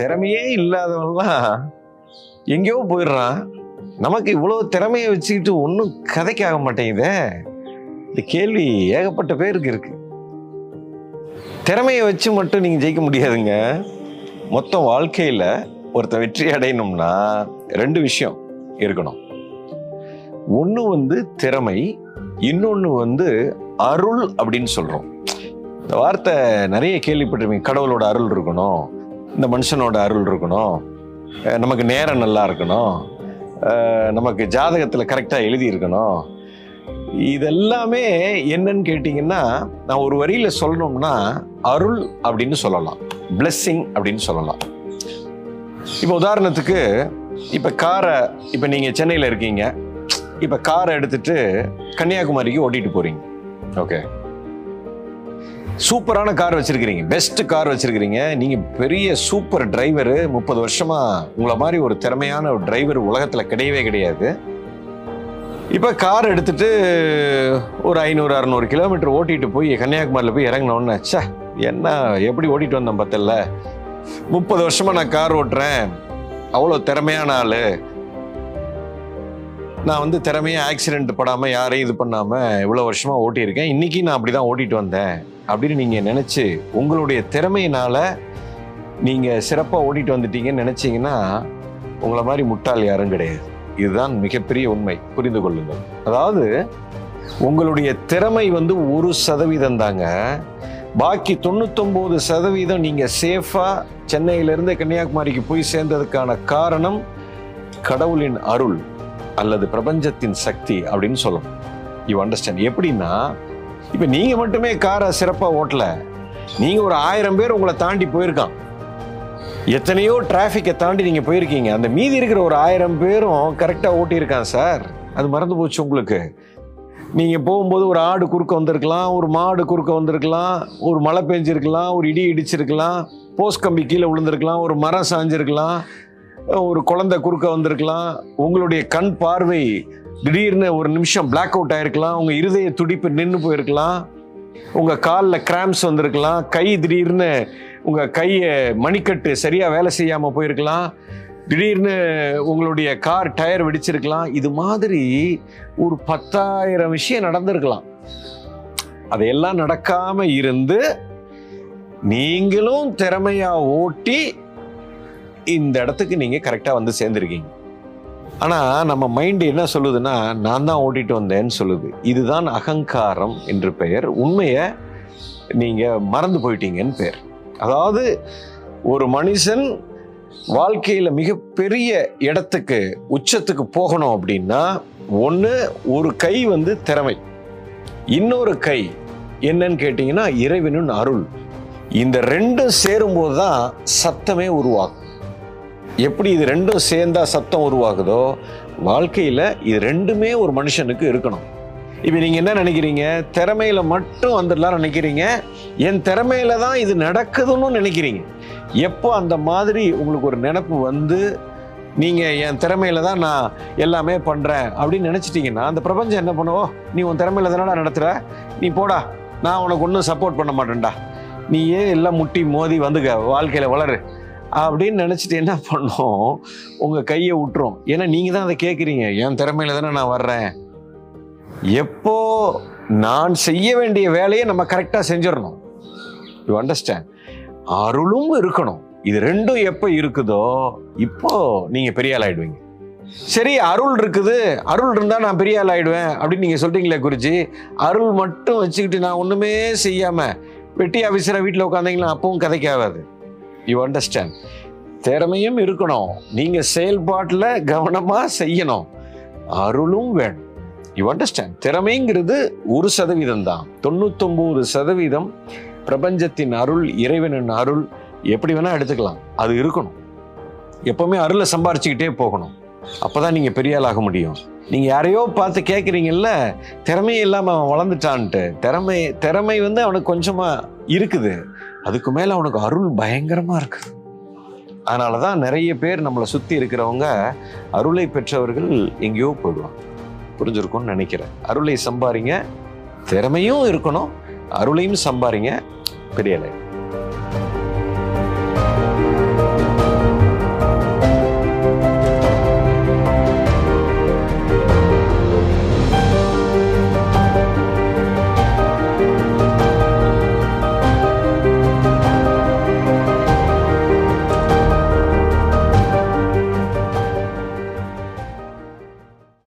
திறமையே இல்லாதவன்லாம் எங்கேயோ போயிடுறான். நமக்கு இவ்வளோ திறமையை வச்சுக்கிட்டு ஒன்றும் கதைக்காக மாட்டேங்குதே. இந்த கேள்வி ஏகப்பட்ட பேருக்கு இருக்கு. திறமையை வச்சு மட்டும் நீங்கள் ஜெயிக்க முடியாதுங்க. மொத்தம் வாழ்க்கையில் ஒருத்தன் வெற்றி அடையணும்னா ரெண்டு விஷயம் இருக்கணும். ஒன்று வந்து திறமை இன்னொன்று வந்து அருள் அப்படின்னு சொல்கிறோம் இந்த வார்த்தை நிறைய கேள்விப்பட்டிருப்பீங்க. கடவுளோட அருள் இருக்கணும். இந்த மனுஷனோட அருள் இருக்கணும். நமக்கு நேரம் நல்லா இருக்கணும். நமக்கு ஜாதகத்தில் கரெக்டாக எழுதி இருக்கணும். இதெல்லாமே என்னன்னு கேட்டிங்கன்னா நான் ஒரு வரியில் சொல்லணும்னா அருள் அப்படின்னு சொல்லலாம். பிளெஸ்ஸிங் அப்படின்னு சொல்லலாம். இப்போ உதாரணத்துக்கு இப்போ காரை இப்போ நீங்கள் சென்னையில் இருக்கீங்க. இப்போ காரை எடுத்துட்டு கன்னியாகுமரிக்கு ஓட்டிட்டு போகிறீங்க ஓகே சூப்பரான கார் வச்சிருக்கிறீங்க. பெஸ்ட் கார் வச்சிருக்கிறீங்க. நீங்க பெரிய சூப்பர் டிரைவர் முப்பது வருஷமா உங்களை மாதிரி ஒரு திறமையான ஒரு டிரைவர் உலகத்துல கிடையவே கிடையாது. இப்ப கார் எடுத்துட்டு ஒரு ஐநூறு அறநூறு கிலோமீட்டர் ஓட்டிட்டு போய் கன்னியாகுமரியில் போய் இறங்கின சே என்ன எப்படி ஓட்டிட்டு வந்தேன் பார்த்தல முப்பது வருஷமா நான் கார் ஓட்டுறேன். அவ்வளோ திறமையான ஆளு. நான் வந்து திறமையாக ஆக்சிடென்ட் படாமல் யாரையும் இது பண்ணாமல் இவ்வளோ வருஷமாக ஓட்டியிருக்கேன். இன்றைக்கி நான் அப்படி தான் ஓட்டிகிட்டு வந்தேன். அப்படின்னு நீங்கள் நினச்சி உங்களுடைய திறமையினால் நீங்கள் சிறப்பாக ஓட்டிகிட்டு வந்துட்டீங்கன்னு நினச்சிங்கன்னா உங்களை மாதிரி முட்டாள் யாரும் கிடையாது. இதுதான் மிகப்பெரிய உண்மை. புரிந்து கொள்ளுங்கள். அதாவது உங்களுடைய திறமை வந்து ஒரு சதவீதம் தாங்க. பாக்கி தொண்ணூத்தொம்போது சதவீதம் நீங்கள் சேஃபாக சென்னையிலேருந்து கன்னியாகுமரிக்கு போய் சேர்ந்ததுக்கான காரணம் கடவுளின் அருள். அல்லது பிரபஞ்சத்தின் சக்தி அப்படின்னு சொல்லணும். யூ அண்டர்ஸ்டாண்ட் எப்படின்னா இப்போ நீங்கள் மட்டுமே காரை சிறப்பாக ஓட்டலை. நீங்கள் ஒரு ஆயிரம் பேர் உங்களை தாண்டி போயிருக்கான். எத்தனையோ டிராஃபிக்கை தாண்டி நீங்கள் போயிருக்கீங்க. அந்த மீதி இருக்கிற ஒரு ஆயிரம் பேரும் கரெக்டாக ஓட்டியிருக்கான் சார் அது மறந்து போச்சு உங்களுக்கு. நீங்கள் போகும்போது ஒரு ஆடு குறுக்க வந்திருக்கலாம் ஒரு மாடு குறுக்க வந்திருக்கலாம் ஒரு மழை பெஞ்சிருக்கலாம் ஒரு இடி இடிச்சிருக்கலாம் போஸ்ட் கம்பி கீழே விழுந்திருக்கலாம் ஒரு மரம் சாஞ்சிருக்கலாம். ஒரு குழந்தை குறுக்க வந்திருக்கலாம். உங்களுடைய கண் பார்வை திடீர்னு ஒரு நிமிஷம் பிளாக் அவுட் ஆயிருக்கலாம். உங்க இருதய துடிப்பு நின்று போயிருக்கலாம். உங்க காலில் கிராம்ஸ் வந்திருக்கலாம். கை திடீர்னு உங்க கையை மணிக்கட்டு சரியா வேலை செய்யாம போயிருக்கலாம். திடீர்னு உங்களுடைய கார் டயர் வெடிச்சிருக்கலாம். இது மாதிரி ஒரு பத்தாயிரம் விஷயம் நடந்திருக்கலாம். அதையெல்லாம் நடக்காம இருந்து நீங்களும் திறமையா ஓட்டி இந்த இடத்துக்கு நீங்க கரெக்டா வந்து சேர்ந்துருக்கீங்க. ஆனா நம்ம மைண்ட் என்ன சொல்லுதுன்னா நான் தான் ஓட்டிட்டு வந்தேன்னு சொல்லுது. இதுதான் அகங்காரம் என்று பெயர். உண்மையை நீங்க மறந்து போயிட்டீங்கன்னு பேர் அதாவது ஒரு மனுஷன் வாழ்க்கையில மிகப்பெரிய இடத்துக்கு உச்சத்துக்கு போகணும் அப்படின்னா ஒன்று ஒரு கை வந்து திறமை. இன்னொரு கை என்னன்னு கேட்டிங்கன்னா இறைவனின் அருள். இந்த ரெண்டும் சேரும்போது தான் சத்தமே உருவாகும். எப்படி இது ரெண்டும் சேர்ந்தா சத்தம் உருவாகுதோ வாழ்க்கையில் இது ரெண்டுமே ஒரு மனுஷனுக்கு இருக்கணும். இப்போ நீங்கள் என்ன நினைக்கிறீங்க? திறமையில் மட்டும் வந்துடலாம் நினைக்கிறீங்க? என் திறமையில தான் இது நடக்குதுன்னு நினைக்கிறீங்க. எப்போ அந்த மாதிரி உங்களுக்கு ஒரு நினப்பு வந்து நீங்கள் என் திறமையில தான் நான் எல்லாமே பண்ணுறேன் அப்படின்னு நினச்சிட்டிங்கன்னா அந்த பிரபஞ்சம் என்ன பண்ணுவோம் நீ உன் திறமையில தானடா நடத்துகிற நீ போடா. நான் உனக்கு ஒன்றும் சப்போர்ட் பண்ண மாட்டேன்டா. நீ ஏன் எல்லாம் முட்டி மோதி வந்துக்க. வாழ்க்கையில் வளரு. அப்படின்னு நினச்சிட்டு என்ன பண்ணோம்? உங்கள் கையை விட்டுரும் ஏன்னா நீங்கள் தான் அதை கேட்குறீங்க என் திறமையில தானே நான் வர்றேன். எப்போ நான் செய்ய வேண்டிய வேலையை நம்ம கரெக்டாக செஞ்சிடணும். யூ அண்டர்ஸ்டாண்ட் அருளும் இருக்கணும். இது ரெண்டும் எப்போ இருக்குதோ இப்போ நீங்கள் பெரிய ஆள் ஆகிடுவீங்க சரி அருள் இருக்குது. அருள் இருந்தால் நான் பெரிய ஆள் அப்படின்னு நீங்கள் சொல்கிறீங்களே குருஜி. அருள் மட்டும் வச்சுக்கிட்டு நான் ஒன்றுமே செய்யாமல் வெட்டி ஆஃபீஸரை வீட்டில் உட்காந்தீங்களா அப்பவும் கதைக்காகாது. யூ அண்டர்ஸ்டாண்ட் திறமையும் இருக்கணும். நீங்க செயல்பாட்டில் கவனமா செய்யணும். அருளும் வேணும். யூ அண்டர்ஸ்டாண்ட் திறமைங்கிறது ஒரு சதவீதம் தான். தொண்ணூத்தொம்பது சதவீதம் பிரபஞ்சத்தின் அருள் இறைவனின் அருள். எப்படி வேணா எடுத்துக்கலாம். அது இருக்கணும். எப்பவுமே அருளை சம்பாரிச்சுக்கிட்டே போகணும். அப்பதான் நீங்க பெரிய ஆளாக ஆக முடியும். நீங்கள் யாரையோ பார்த்து கேட்குறீங்கல்ல திறமை இல்லாமல் அவன் வளர்ந்துட்டான்ட்டு. திறமை திறமை வந்து அவனுக்கு கொஞ்சமாக இருக்குது. அதுக்கு மேலே அவனுக்கு அருள் பயங்கரமாக இருக்கு. அதனால தான் நிறைய பேர் நம்மளை சுற்றி இருக்கிறவங்க அருளை பெற்றவர்கள் எங்கேயோ போயிடுவாங்க. புரிஞ்சிருக்கும்னு நினைக்கிறேன். அருளை சம்பாரிங்க. திறமையும் இருக்கணும். அருளையும் சம்பாரிங்க. பெரிய லைஃப்